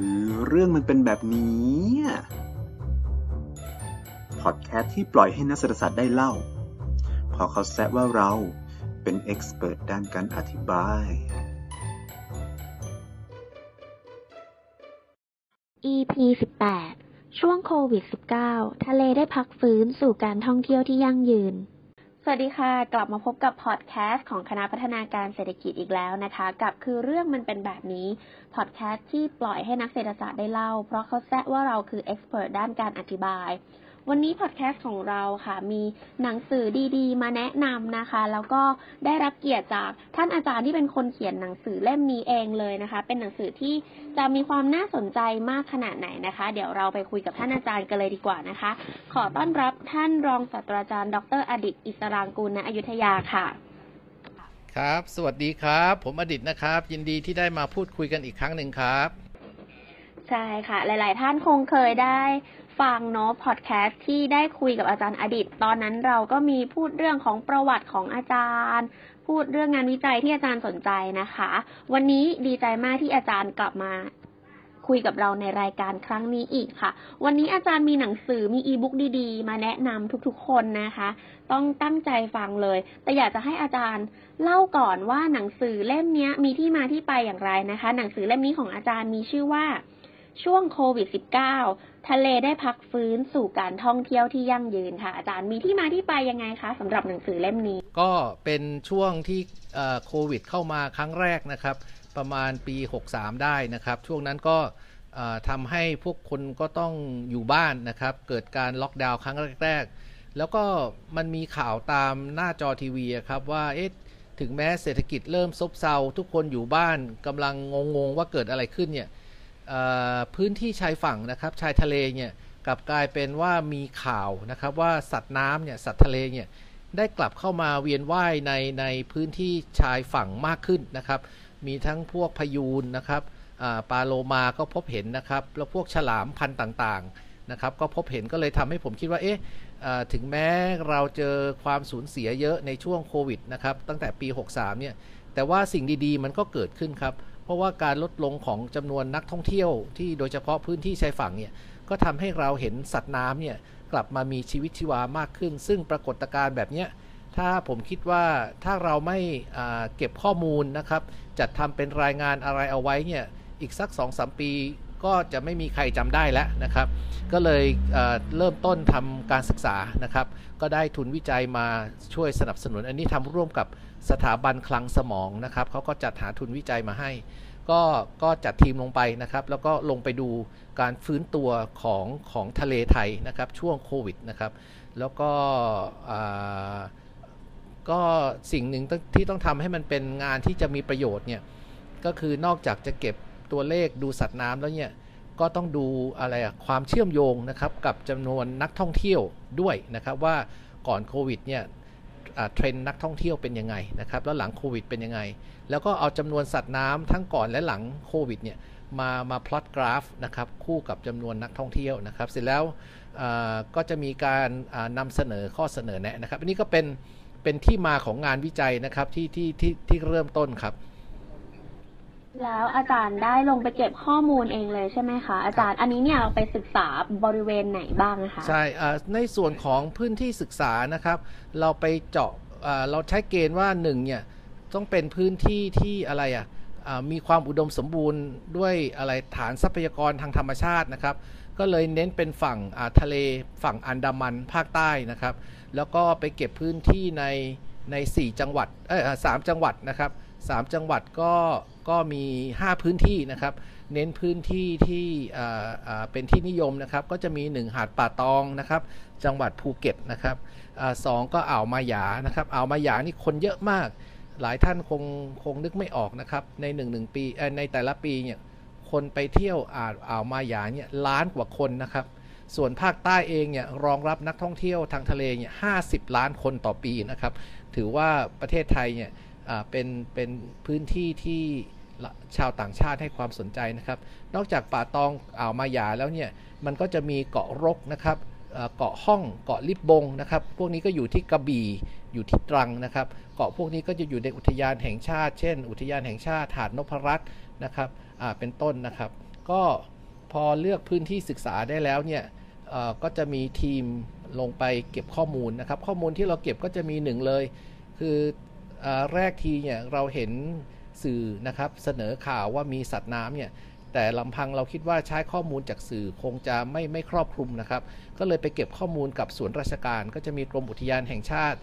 คือเรื่องมันเป็นแบบนี้พอดแคสต์ที่ปล่อยให้นักเศรษฐศาสตร์ได้เล่า พอเขาแซะว่าเราเป็นเอ็กซ์เพรสด้านการอธิบาย EP 18 ช่วงโควิด -19 ทะเลได้พักฟื้นสู่การท่องเที่ยวที่ยั่งยืน วัสดีค่ะ กลับมาพบกับพอดแคสต์ของคณะพัฒนาการเศรษฐกิจอีกแล้วนะคะ กับคือเรื่องมันเป็นแบบนี้พอดแคสต์ที่ปล่อยให้นักเศรษฐศาสตร์ได้เล่า เพราะเขาแซะว่าเราคือ expert ด้านการอธิบาย วันนี้พอดแคสต์ของเราค่ะ มีหนังสือดีๆ มาแนะนำนะคะ แล้วก็ได้รับเกียรติจากท่านอาจารย์ที่เป็นคนเขียนหนังสือเล่มนี้เองเลยนะคะ เป็นหนังสือที่จะมีความน่าสนใจมากขนาดไหนนะคะ เดี๋ยวเราไปคุยกับท่านอาจารย์กันเลยดีกว่านะคะ ขอต้อนรับท่านรองศาสตราจารย์ ดร. อดิศร์ อิสรางกูร ณอยุธยาค่ะครับ สวัสดีครับ ผมอดิตนะครับ ยินดีที่ได้มาพูดคุยกันอีกครั้งหนึ่งครับ ใช่ค่ะ หลาย ๆ ท่านคงเคยได้ฟังเนาะพอดแคสต์ที่ได้คุยกับอาจารย์อดิต ตอนนั้นเราก็มีพูดเรื่องของประวัติของอาจารย์ พูดเรื่องงานวิจัยที่อาจารย์สนใจนะคะ วันนี้ดีใจมากที่อาจารย์กลับมาคุยกับเราในรายการครั้งนี้อีกค่ะ วันนี้อาจารย์มีหนังสือมีอีบุ๊กดีๆ มาแนะนำทุกๆ คนนะคะ ต้องตั้งใจฟังเลย แต่อยากจะให้อาจารย์เล่าก่อนว่าหนังสือเล่มนี้มีที่มาที่ไปอย่างไรนะคะ หนังสือเล่มนี้ของอาจารย์มีชื่อว่า ช่วงโควิด -19 ทะเลได้พักฟื้นสู่การท่องเที่ยวที่ยั่งยืนค่ะ อาจารย์มีที่มาที่ไปยังไงคะสำหรับหนังสือเล่มนี้ ก็เป็นช่วงที่โควิด เข้ามาครั้งแรกนะครับ ประมาณปี 63 ได้นะครับ ช่วงนั้นก็ทำให้พวกคนก็ต้องอยู่บ้านนะครับ เกิดการล็อกดาวน์ครั้งแรกๆ แล้วก็มันมีข่าวตามหน้าจอทีวีอะครับว่าเอ๊ะถึงแม้เศรษฐกิจเริ่มซบเซาทุกคนอยู่บ้านกำลังงงๆว่าเกิดอะไรขึ้นเนี่ย พื้นที่ชายฝั่งนะครับชายทะเลเนี่ยกลับกลายเป็นว่ามีข่าวนะครับว่าสัตว์น้ำเนี่ยสัตว์ทะเลเนี่ยได้กลับเข้ามาเวียนว่ายในในพื้นที่ชายฝั่งมากขึ้นนะครับ มีทั้งพวกพยูนนะครับปลาโลมาก็พบเห็นนะครับ แล้วพวกฉลามพันธุ์ต่างๆนะครับ ก็พบเห็นก็เลยทำให้ผมคิดว่าเอ๊ะถึงแม้เราเจอความสูญเสียเยอะในช่วงโควิดนะครับตั้งแต่ปี 63เนี่ยแต่ว่าสิ่งดีๆ มันก็เกิดขึ้นครับ เพราะว่าการลดลงของจำนวนนักท่องเที่ยวที่โดยเฉพาะพื้นที่ชายฝั่งเนี่ยก็ทำให้เราเห็นสัตว์น้ำเนี่ยกลับมามีชีวิตชีวามากขึ้น ซึ่งปรากฏการณ์แบบนี้ถ้าผมคิดว่าถ้าเราไม่เก็บข้อมูลนะครับ จัดทำเป็นรายงานอะไรเอาไว้เนี่ยอีกสัก 2-3 ปีก็จะไม่มีใครจำได้แล้วนะครับ ก็เลยเเริ่มต้นทำการศึกษานะครับ ก็ได้ทุนวิจัยมาช่วยสนับสนุน อันนี้ทำร่วมกับ สถาบันคลังสมองนะครับเขาก็จัดหาทุนวิจัยมาให้ ก็ก็จัดทีมลงไปนะครับ แล้วก็ลงไปดูการฟื้นตัวของของทะเลไทยนะครับช่วงโควิดนะครับ แล้วก็อ่าก็สิ่งหนึ่งที่ต้องทำให้มันเป็นงานที่จะมีประโยชน์เนี่ยก็คือนอกจากจะเก็บตัวเลขดูสัตว์น้ำแล้วเนี่ยก็ต้องดูอะไรอะความเชื่อมโยงนะครับกับจำนวนนักท่องเที่ยวด้วยนะครับว่าก่อนโควิดเนี่ย เทรนด์นักท่องเที่ยวเป็นยังไงนะครับแล้วหลังโควิดเป็นยังไง แล้วก็เอาจำนวนสัตว์น้ำทั้งก่อนและหลังโควิดเนี่ยมามาพลอตกราฟนะครับคู่กับจำนวนนักท่องเที่ยวนะครับเสร็จแล้วก็จะมีการนำนำเสนอข้อเสนอแนะนะครับอันนี้ก็เป็นเป็นที่มาของงานวิจัยนะครับที่ที่ที่ที่เริ่มต้นครับ แล้วอาจารย์ได้ลงไปเก็บข้อมูลเองเลยใช่ไหมคะ อาจารย์อันนี้เนี่ยเราไปศึกษาบริเวณไหนบ้างนะคะใช่อ่าในส่วนของพื้นที่ศึกษานะครับ เราไปเจาะอ่าเราใช้เกณฑ์ว่าหนึ่งเนี่ยต้องเป็นพื้นที่ที่อะไรอะอ่ามีความอุดมสมบูรณ์ด้วยอะไรฐานทรัพยากรทางธรรมชาตินะครับ ก็เลยเน้นเป็นฝั่งอ่าทะเลฝั่งอันดามันภาคใต้นะครับ แล้วก็ไปเก็บพื้นที่ในใน 4 จังหวัดเออสามจังหวัดนะครับสามจังหวัดก็ ก็มี 5 พื้นที่นะครับ เน้นพื้นที่ที่เป็นที่นิยมนะครับ ก็จะมี 1 หาดป่าตองนะครับ จังหวัดภูเก็ตนะครับอสองก็อ่าวมาหยานะครับอ่าวมาหยานี่คนเยอะมาก หลายท่านคงคงนึกไม่ออกนะครับ ใน1นหนึ่งปีในแต่ละปีเนี่ยคนไปเที่ยวอ่าวอ่าวมาหยาเนี่ยล้านกว่าคนนะครับ ส่วนภาคใต้เองเนี่ยรองรับนักท่องเที่ยวทางทะเลเนี่ยห้ล้านคนต่อปีนะครับ ถือว่าประเทศไทยเนี่ยเป็นเป็นพื้นที่ที่ ชาวต่างชาติให้ความสนใจนะครับ นอกจากป่าตองอ่าวมายาแล้วเนี่ยมันก็จะมีเกาะรกนะครับเกาะห้องเกาะลิบบงนะครับ พวกนี้ก็อยู่ที่กระบี่อยู่ที่ตรังนะครับ เกาะพวกนี้ก็จะอยู่ในอุทยานแห่งชาติ เช่น อุทยานแห่งชาติหาดนพรัตน์นะครับเป็นต้นนะครับ ก็พอเลือกพื้นที่ศึกษาได้แล้วเนี่ยก็จะมีทีมลงไปเก็บข้อมูลนะครับ ข้อมูลที่เราเก็บก็จะมีหนึ่งเลย คืออแรกทีเนี่ยเราเห็น สื่อนะครับเสนอข่าวว่ามีสัตว์น้ำเนี่ยแต่ลำพังเราคิดว่าใช้ข้อมูลจากสื่อคงจะไม่ไม่ครอบคลุมนะครับ ก็เลยไปเก็บข้อมูลกับส่วนราชการ ก็จะมีกรมอุทยานแห่งชาติ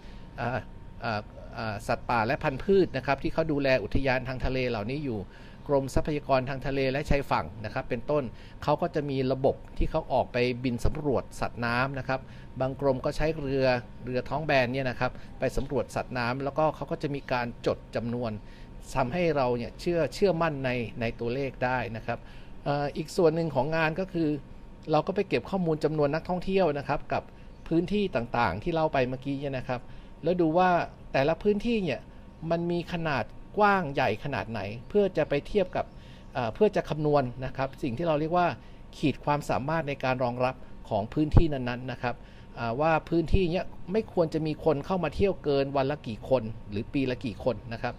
สัตว์ป่าและพันธุ์พืชนะครับ ที่เขาดูแลอุทยานทางทะเลเหล่านี้อยู่กรมทรัพยากรทางทะเลและชายฝั่งนะครับ เป็นต้นเขาก็จะมีระบบที่เขาออกไปบินสำรวจสัตว์น้ำนะครับ บางกรมก็ใช้เรือเรือท้องแบนเนี่ยนะครับ ไปสำรวจสัตว์น้ำแล้วก็เขาก็จะมีการจดจำนวน ทำให้เราเนี่ยเชื่อเชื่อมั่นในในตัวเลขได้นะครับออีกส่วนหนึ่งของงานก็คือ เราก็ไปเก็บข้อมูลจำนวนนักท่องเที่ยวนะครับ กับพื้นที่ต่างๆ ที่เล่าไปเมื่อกี้เนี่ยนะครับ แล้วดูว่าแต่ละพื้นที่เนี่ยมันมีขนาดกว้างใหญ่ขนาดไหน เพื่อจะไปเทียบกับเพื่อจะคำนวณนนะครับ สิ่งที่เราเรียกว่าขีดความสามารถในการรองรับของพื้นที่นั้นๆนะครับ ว่าพื้นที่เนี้ยไม่ควรจะมีคนเข้ามาเที่ยวเกินวันละกี่คน หรือปีละกี่คนนะครับ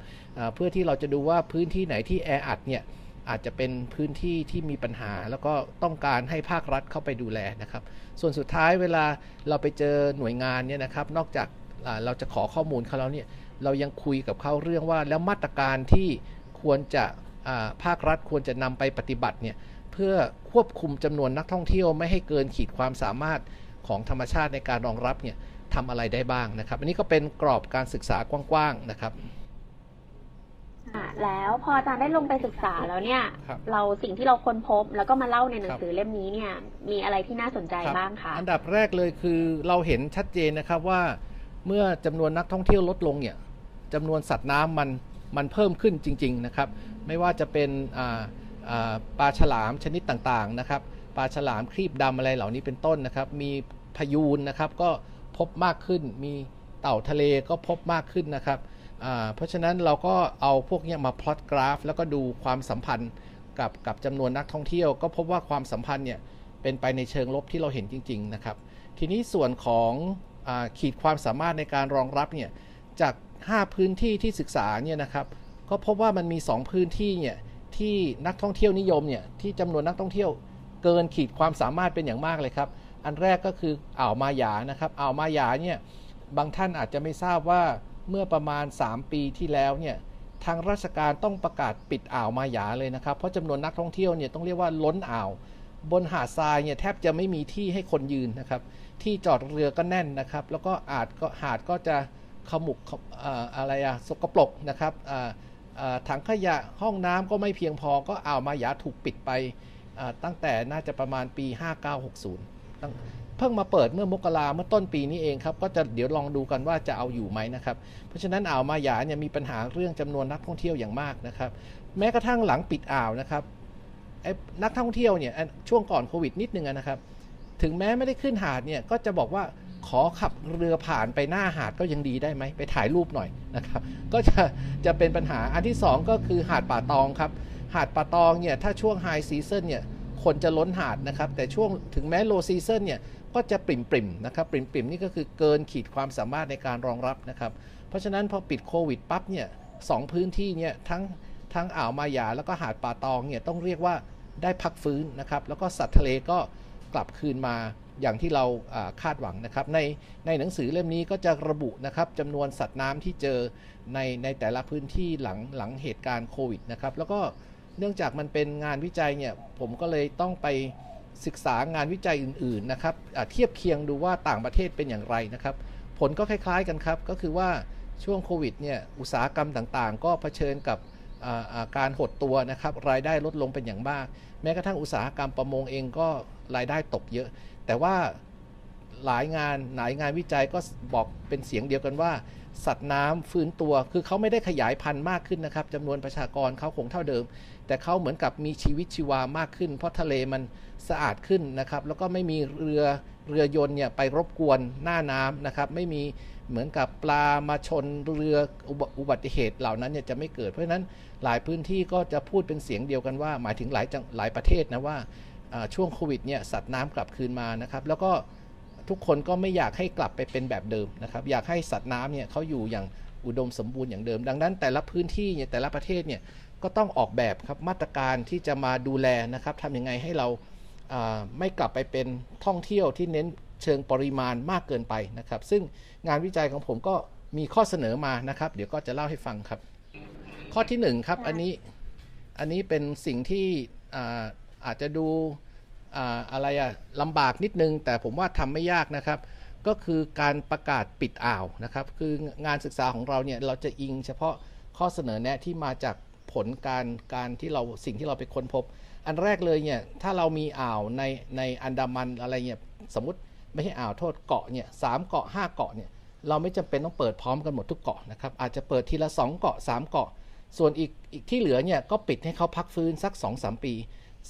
เพื่อที่เราจะดูว่าพื้นที่ไหนที่แออัดเนี่ยอาจจะเป็นพื้นที่ที่มีปัญหา แล้วก็ต้องการให้ภาครัฐเข้าไปดูแลนะครับ ส่วนสุดท้ายเวลาเราไปเจอหน่วยงานเนี่ยนะครับนอกจากเราจะขอข้อมูลเขาแล้วเนี่ยเรายังคุยกับเขาเรื่องว่าแล้วมาตรการที่ควรจะภาครัฐควรจะนำไปปฏิบัติเนี่ยเพื่อควบคุมจำนวนนักท่องเที่ยวไม่ให้เกินขีดความสามารถ ของธรรมชาติในการรองรับเนี่ยทำอะไรได้บ้างนะครับ อันนี้ก็เป็นกรอบการศึกษากว้างๆนะครับแล้วพออาจารย์ได้ลงไปศึกษาแล้วเนี่ยรเราสิ่งที่เราค้นพบ แล้วก็มาเล่าในหนังสือเล่มนี้เนี่ยมีอะไรที่น่าสนใจบ้างคะอันดับแรกเลยคือเราเห็นชัดเจนนะครับว่า เมื่อจำนวนนักท่องเที่ยวลดลงเนี่ยจำนวนสัตว์น้ำมันมันเพิ่มขึ้นจริง ๆนะครับ ไม่ว่าจะเป็นปลาฉลามชนิดต่างๆนะครับปลาฉลามครีบดำอะไรเหล่านี้เป็นต้นนะครับ มี พยูนนะครับ ก็พบมากขึ้น มีเต่าทะเลก็พบมากขึ้นนะครับ เพราะฉะนั้นเราก็เอาพวกนี้มาพลอตกราฟ แล้วก็ดูความสัมพันธ์กับกับจำนวนนักท่องเที่ยว ก็พบว่าความสัมพันธ์เนี่ยเป็นไปในเชิงลบที่เราเห็นจริง ๆ นะครับ ทีนี้ส่วนของอขีดความสามารถในการรองรับเนี่ยจาก 5 พื้นที่ที่ศึกษาเนี่ยนะครับก็พบว่ามันมี 2 พื้นที่เนี่ยที่นักท่องเที่ยวนิยมเนี่ยที่จำนวนนักท่องเที่ยวเกินขีดความสามารถเป็นอย่างมากเลยครับ อันแรกก็คืออ่าวมาหยานะครับอ่าวมาหยาเนี่ยบางท่านอาจจะไม่ทราบว่าเมื่อประมาณ 3 ปีที่แล้วเนี่ยทางราชการต้องประกาศปิดอ่าวมาหยาเลยนะครับ เพราะจำนวนนักท่องเที่ยวเนี่ยต้องเรียกว่าล้นอ่าว บนหาดทรายเนี่ยแทบจะไม่มีที่ให้คนยืนนะครับ ที่จอดเรือก็แน่นนะครับ แล้วก็อาจก็หาดก็จะขมุกอะไรอะสกปรกนะครับถังขยะห้องน้ำก็ไม่เพียงพอก็อ่าวมายาถูกปิดไปตั้งแต่น่าจะประมาณปี 5960 เพิ่งมาเปิดเมื่อมกราเมื่อต้นปีนี้เองครับก็จะเดี๋ยวลองดูกันว่าจะเอาอยู่ไหมนะครับเพราะฉะนั้นอ่าวมายาเนี่ยมีปัญหาเรื่องจำนวนนักท่องเที่ยวอย่างมากนะครับ แม้กระทั่งหลังปิดอ่าวนะครับนักท่องเที่ยวเนี่ยช่วงก่อนโควิดนิดนึงนะครับ ถึงแม้ไม่ได้ขึ้นหาดเนี่ยก็จะบอกว่าขอขับเรือผ่านไปหน้าหาดก็ยังดีได้ไหมไปถ่ายรูปหน่อยนะครับ ก็จะจะเป็นปัญหาอันที่ 2 ก็คือหาดป่าตองครับ หาดป่าตองเนี่ยถ้าช่วง high season เนี่ย คนจะล้นหาดนะครับ แต่ช่วงถึงแม้ low season เนี่ยก็จะปริ่มปริ่มนะครับปริ่มปริ่มนี่ก็คือเกินขีดความสามารถในการรองรับนะครับ เพราะฉะนั้นพอปิดโควิดปั๊บเนี่ยสองพื้นที่เนี่ยทั้งทั้งอ่าวมายาแล้วก็หาดป่าตองเนี่ยต้องเรียกว่าได้พักฟื้นนะครับ แล้วก็สัตว์ทะเลก็กลับคืนมาอย่างที่เราคาดหวังนะครับ ในในหนังสือเล่มนี้ก็จะระบุนะครับจำนวนสัตว์น้ำที่เจอในในแต่ละพื้นที่หลังหลังเหตุการณ์โควิดนะครับ แล้วก็ เนื่องจากมันเป็นงานวิจัยเนี่ยผมก็เลยต้องไปศึกษางานวิจัยอื่นๆนะครับเทียบเคียงดูว่าต่างประเทศเป็นอย่างไรนะครับ ผลก็คล้ายๆกันครับ ก็คือว่าช่วงโควิดเนี่ยอุตสาหกรรมต่างๆ ก็เผชิญกับการหดตัวนะครับ รายได้ลดลงเป็นอย่างมาก แม้กระทั่งอุตสาหกรรมประมงเองก็รายได้ตกเยอะ แต่ว่าหลายงานหลายงานวิจัยก็บอกเป็นเสียงเดียวกันว่า สัตว์น้ำฟื้นตัว คือเขาไม่ได้ขยายพันธุ์มากขึ้นนะครับจำนวนประชากรเขาคงเท่าเดิม แต่เขาเหมือนกับมีชีวิตชีวามากขึ้น เพราะทะเลมันสะอาดขึ้นนะครับ แล้วก็ไม่มีเรือเรือยนต์เนี่ยไปรบกวนหน้าน้ำนะครับ ไม่มีเหมือนกับปลามาชนเรืออุบัติเหตุเหล่านั้นเนี่ยจะไม่เกิด เพราะฉะนั้นหลายพื้นที่ก็จะพูดเป็นเสียงเดียวกันว่า หมายถึงหลายหลายประเทศนะว่าช่วงโควิดเนี่ยสัตว์น้ำกลับคืนมานะครับ แล้วก็ ทุกคนก็ไม่อยากให้กลับไปเป็นแบบเดิมนะครับ อยากให้สัตว์น้ำเนี่ยเขาอยู่อย่างอุดมสมบูรณ์อย่างเดิม ดังนั้นแต่ละพื้นที่เนี่ยแต่ละประเทศเนี่ยก็ต้องออกแบบครับมาตรการที่จะมาดูแลนะครับทำยังไงให้เราไม่กลับไปเป็นท่องเที่ยวที่เน้นเชิงปริมาณมากเกินไปนะครับ ซึ่งงานวิจัยของผมก็มีข้อเสนอมานะครับ เดี๋ยวก็จะเล่าให้ฟังครับ ข้อที่1ครับอันนี้อันนี้เป็นสิ่งที่อาอาจจะดู อะไรอะลำบากนิดนึง แต่ผมว่าทำไม่ยากนะครับ ก็คือการประกาศปิดอ่าวนะครับ คืองานศึกษาของเราเนี่ยเราจะอิงเฉพาะข้อเสนอแนะที่มาจากผลการการที่เราสิ่งที่เราไปค้นพบ อันแรกเลยเนี่ยถ้าเรามีอ่าวในในอันดามันอะไรเนี่ยสมมติไม่ใช่อ่าวโทษเกาะเนี่ยสามเกาะ5เกาะเนี่ยเราไม่จำเป็นต้องเปิดพร้อมกันหมดทุกเกาะนะครับอาจจะเปิดทีละ 2 เกาะ 3 เกาะ ส่วนอีกอีกที่เหลือเนี่ยก็ปิดให้เขาพักฟื้นสัก 2-3 ปี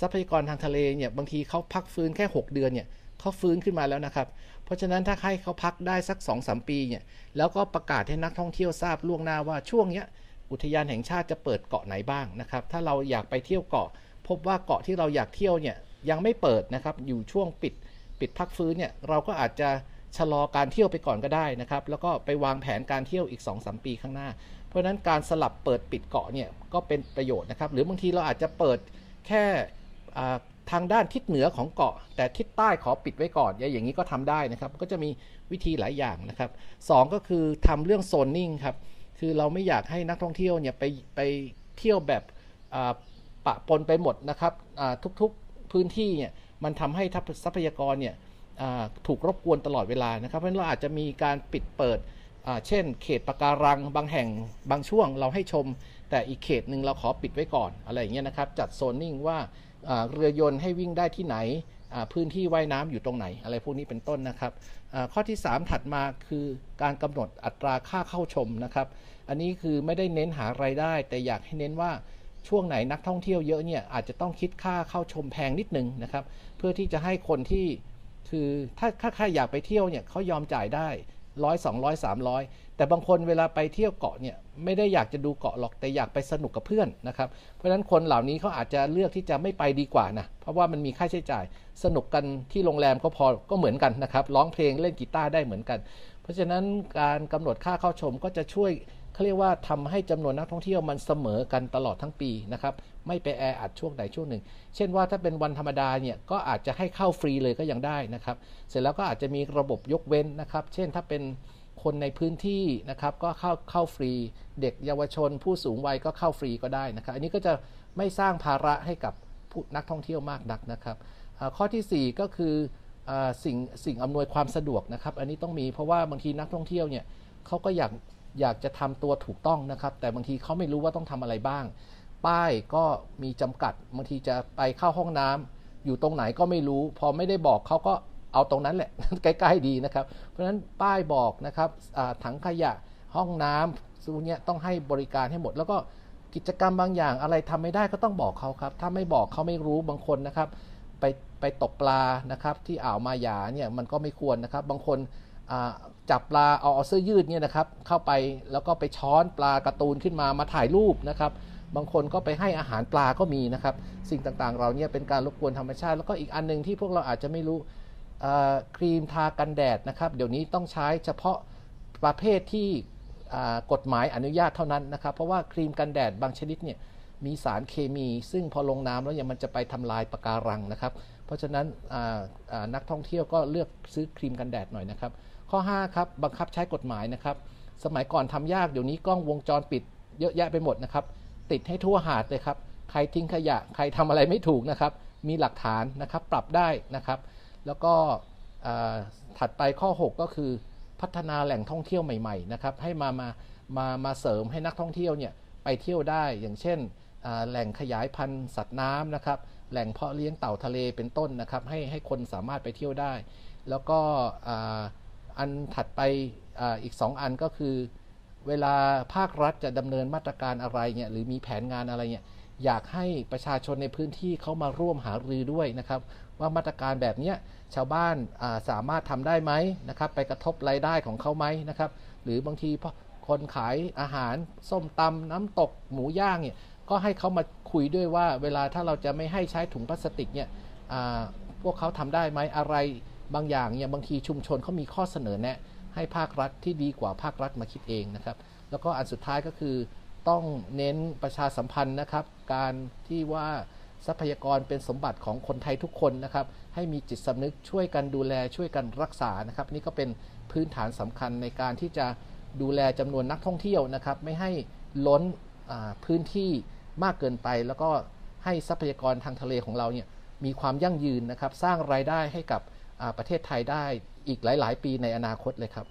ทรัพยากรทางทะเลเนี่ยบางทีเขาพักฟื้นแค่ 6 เดือนเนี่ยเขาฟื้นขึ้นมาแล้วนะครับ เพราะฉะนั้นถ้าให้เขาพักได้สัก2-3ปีเนี่ยแล้วก็ประกาศให้นักท่องเที่ยวทราบล่วงหน้าว่าช่วงเนี้ยอุทยานแห่งชาติจะเปิดเกาะไหนบ้างนะครับ ถ้าเราอยากไปเที่ยวเกาะ พบว่าเกาะที่เราอยากเที่ยวเนี่ยยังไม่เปิดนะครับอยู่ช่วงปิดปิดพักฟื้นเนี่ยเราก็อาจจะชะลอการเที่ยวไปก่อนก็ได้นะครับ แล้วก็ไปวางแผนการเที่ยวอีก2-3ปีข้างหน้า เพราะฉะนั้นการสลับเปิดปิดเกาะเนี่ยก็เป็นประโยชน์นะครับ หรือบางทีเราอาจจะเปิดแค่ ทางด้านทิศเหนือของเกาะ แต่ทิศใต้ขอปิดไว้ก่อน อย่างนี้ก็ทำได้นะครับ ก็จะมีวิธีหลายอย่างนะครับสก็คือทำเรื่องโซนนิ่งครับ คือเราไม่อยากให้นักท่องเที่ยวเนี่ยไปไปเที่ยวแบบปะปนไปหมดนะครับทุกๆพื้นที่เนี่ยมันทำให้ทรัพยากรเนี่ยถูกรบกวนตลอดเวลานะครับ เพราะฉะนั้นเราอาจจะมีการปิดเปิด เช่น เขตปะการังบางแห่งบางช่วงเราให้ชม แต่อีกเขตหนึ่งเราขอปิดไว้ก่อนอะไรอย่างเงี้ยนะครับ จัดโซนนิ่งว่า เรือยนต์ให้วิ่งได้ที่ไหนพื้นที่ว่ายน้ำอยู่ตรงไหน อะไรพวกนี้เป็นต้นนะครับข้อที่ 3 ถัดมาคือการกำหนดอัตราค่าเข้าชมนะครับ อันนี้คือไม่ได้เน้นหารายได้ แต่อยากให้เน้นว่าช่วงไหนนักท่องเที่ยวเยอะเนี่ยอาจจะต้องคิดค่าเข้าชมแพงนิดนึงนะครับ เพื่อที่จะให้คนที่คือถ้าถ้าใครอยากไปเที่ยวเนี่ยเขายอมจ่ายได้ร้อยสองร้อยสามร้อย แต่บางคนเวลาไปเที่ยวเกาะเนี่ยไม่ได้อยากจะดูเกาะหรอกแต่อยากไปสนุกกับเพื่อนนะครับเพราะฉะนั้นคนเหล่านี้เขาอาจจะเลือกที่จะไม่ไปดีกว่านะเพราะว่ามันมีค่าใช้จ่าย สนุกกันที่โรงแรมก็พอก็เหมือนกันนะครับร้องเพลงเล่นกีตาร์ได้เหมือนกัน เพราะฉะนั้นการกำหนดค่าเข้าชมก็จะช่วยเขาเรียกว่าทำให้จำนวนนักท่องเที่ยวมันเสมอกันตลอดทั้งปีนะครับไม่ไปแออัดช่วงใดช่วงหนึ่ง เช่นว่าถ้าเป็นวันธรรมดาเนี่ยก็อาจจะให้เข้าฟรีเลยก็ยังได้นะครับ เสร็จแล้วก็อาจจะมีระบบยกเว้นนะครับ เช่นถ้าเป็น คนในพื้นที่นะครับก็เข้าเข้าฟรี เด็กเยาวชน ผู้สูงวัยก็เข้าฟรีก็ได้นะครับ อันนี้ก็จะไม่สร้างภาระให้กับผู้นักท่องเที่ยวมากนักนะครับข้อที่ 4 ก็คือสิ่งสิ่งอำนวยความสะดวกนะครับ อันนี้ต้องมีเพราะว่าบางทีนักท่องเที่ยวเนี่ยเขาก็อยากอยากจะทำตัวถูกต้องนะครับ แต่บางทีเขาไม่รู้ว่าต้องทำอะไรบ้าง ป้ายก็มีจำกัดบางทีจะไปเข้าห้องน้ำอยู่ตรงไหนก็ไม่รู้ พอไม่ได้บอกเขาก็ เอาตรงนั้นแหละใกล้ๆดีนะครับ เพราะฉะนั้นป้ายบอกนะครับถังขยะห้องน้ำสูเนี้ยต้องให้บริการให้หมด แล้วก็กิจกรรมบางอย่างอะไรทำไม่ได้ก็ต้องบอกเขาครับ ถ้าไม่บอกเขาไม่รู้บางคนนะครับ ไปไปตกปลานะครับ ที่อ่าวมาหยาเนี่ยมันก็ไม่ควรนะครับ บางคนจับปลาเอาเอาเสื้อยืดเนี่ยนะครับเข้าไปแล้วก็ไปช้อนปลาการ์ตูนขึ้นมามาถ่ายรูปนะครับ บางคนก็ไปให้อาหารปลาก็มีนะครับ สิ่งต่างๆ เราเนี่ยเป็นการรบกวนธรรมชาติ แล้วก็อีกอันนึงที่พวกเราอาจจะไม่รู้ ครีมทากันแดดนะครับ เดี๋ยวนี้ต้องใช้เฉพาะประเภทที่กฎหมายอนุญาตเท่านั้นนะครับ เพราะว่าครีมกันแดดบางชนิดเนี่ยมีสารเคมี ซึ่งพอลงน้ำแล้วเนี่ยมันจะไปทำลายปะการังนะครับ เพราะฉะนั้นนักท่องเที่ยวก็เลือกซื้อครีมกันแดดหน่อยนะครับ ข้อ 5 ครับบังคับใช้กฎหมายนะครับ สมัยก่อนทำยากเดี๋ยวนี้กล้องวงจรปิดเยอะแยะไปหมดนะครับ ติดให้ทั่วหาดเลยครับ ใครทิ้งขยะ ใครทำอะไรไม่ถูกนะครับ มีหลักฐานนะครับ ปรับได้นะครับ แล้วก็ถัดไปข้อ 6 ก็คือพัฒนาแหล่งท่องเที่ยวใหม่ๆนะครับให้มามามามาเสริมให้นักท่องเที่ยวเนี่ยไปเที่ยวได้อย่างเช่นแหล่งขยายพันธุ์สัตว์น้ำนะครับแหล่งเพาะเลี้ยงเต่าทะเลเป็นต้นนะครับให้ให้คนสามารถไปเที่ยวได้ แล้วก็อันถัดไปออีก 2 อันก็คือ เวลาภาครัฐจะดำเนินมาตรการอะไรเนี่ยหรือมีแผนงานอะไรเนี่ยอยากให้ประชาชนในพื้นที่เขามาร่วมหารือด้วยนะครับ ว่ามาตรการแบบนี้ชาวบ้านสามารถทำได้ไหมนะครับ ไปกระทบรายได้ของเขาไหมนะครับ หรือบางทีคนขายอาหารส้มตำน้ำตกหมูย่างเนี่ยก็ให้เขามาคุยด้วยว่า เวลาถ้าเราจะไม่ให้ใช้ถุงพลาสติกเนี่ยพวกเขาทำได้ไหมอะไรบางอย่างเนี่ยบางทีชุมชนเขามีข้อเสนอแนะ ให้ภาครัฐที่ดีกว่าภาครัฐมาคิดเองนะครับ แล้วก็อันสุดท้ายก็คือต้องเน้นประชาสัมพันธ์นะครับ การที่ว่าทรัพยากรเป็นสมบัติของคนไทยทุกคนนะครับ ให้มีจิตสำนึกช่วยกันดูแลช่วยกันรักษานะครับ นี่ก็เป็นพื้นฐานสำคัญในการที่จะดูแลจำนวนนักท่องเที่ยวนะครับ ไม่ให้ล้นพื้นที่มากเกินไป แล้วก็ให้ทรัพยากรทางทะเลของเราเนี่ยมีความยั่งยืนนะครับ สร้างรายได้ให้กับ ประเทศไทยได้อีกหลาย ๆ ปีในอนาคตเลยครับ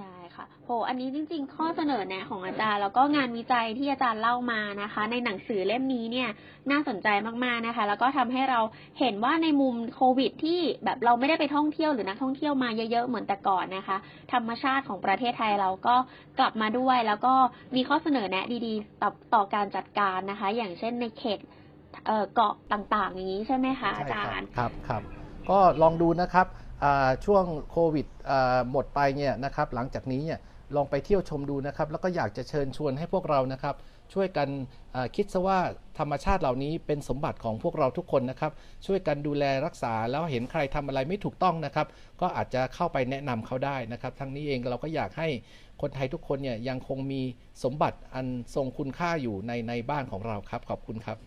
ได้ค่ะโหอันนี้จริง ๆ ข้อเสนอแนะของอาจารย์ แล้วก็งานวิจัยที่อาจารย์เล่ามานะคะ ในหนังสือเล่มนี้เนี่ยน่าสนใจมากๆนะคะ แล้วก็ทำให้เราเห็นว่าในมุมโควิด ที่แบบเราไม่ได้ไปท่องเที่ยวหรือนักท่องเที่ยวมาเยอะๆเหมือนแต่ก่อนนะคะ ธรรมชาติของประเทศไทยเราก็กลับมาด้วย แล้วก็มีข้อเสนอแนะดีๆต่อต่อการจัดการนะคะ อย่างเช่นในเขตเกาะต่างๆ อย่างนี้ใช่ไหมคะอาจารย์ครับครับ ก็ลองดูนะครับช่วงโควิดหมดไปเนี่ยนะครับหลังจากนี้เนี่ยลองไปเที่ยวชมดูนะครับ แล้วก็อยากจะเชิญชวนให้พวกเรานะครับ ช่วยกันคิดซะว่าธรรมชาติเหล่านี้เป็นสมบัติของพวกเราทุกคนนะครับ ช่วยกันดูแลรักษาแล้วเห็นใครทำอะไรไม่ถูกต้องนะครับ ก็อาจจะเข้าไปแนะนำเขาได้นะครับ ทั้งนี้เองเราก็อยากให้คนไทยทุกคนเนี่ยยังคงมีสมบัติอันทรงคุณค่าอยู่ในในบ้านของเราครับ ขอบคุณครับ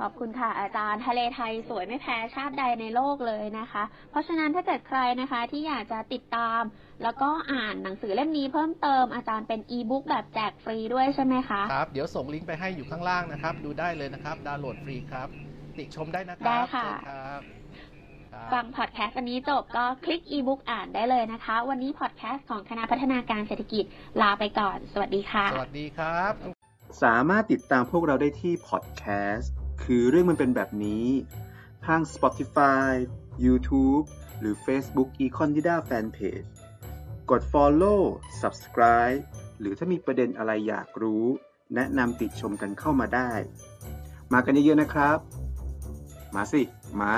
ขอบคุณค่ะอาจารย์ทะเลไทยสวยไม่แพ้ชาติใดในโลกเลยนะคะ เพราะฉะนั้นถ้าเกิดใครนะคะที่อยากจะติดตาม แล้วก็อ่านหนังสือเล่มนี้เพิ่มเติมอาจารย์เป็นอีบุ๊กแบบแจกฟรีด้วยใช่ไหมคะครับเดี๋ยวส่งลิงก์ไปให้อยู่ข้างล่างนะครับ ดูได้เลยนะครับดาวน์โหลดฟรีครับ ติชมได้นะครับได้ค่ะฟังพอดแคสต์อันนี้จบก็คลิกอีบุ๊กอ่านได้เลยนะคะ วันนี้พอดแคสต์ของคณะพัฒนาการเศรษฐกิจลาไปก่อน สวัสดีค่ะ สวัสดีครับ สามารถติดตามพวกเราได้ที่พอดแคสต์ คือเรื่องมันเป็นแบบนี้ทาง Spotify YouTube หรือ Facebook Econ d i d a Fanpage กด Follow Subscribe หรือถ้ามีประเด็นอะไรอยากรู้ แนะนำติดชมกันเข้ามาได้ มากันเยอะๆนะครับ มาสิ มา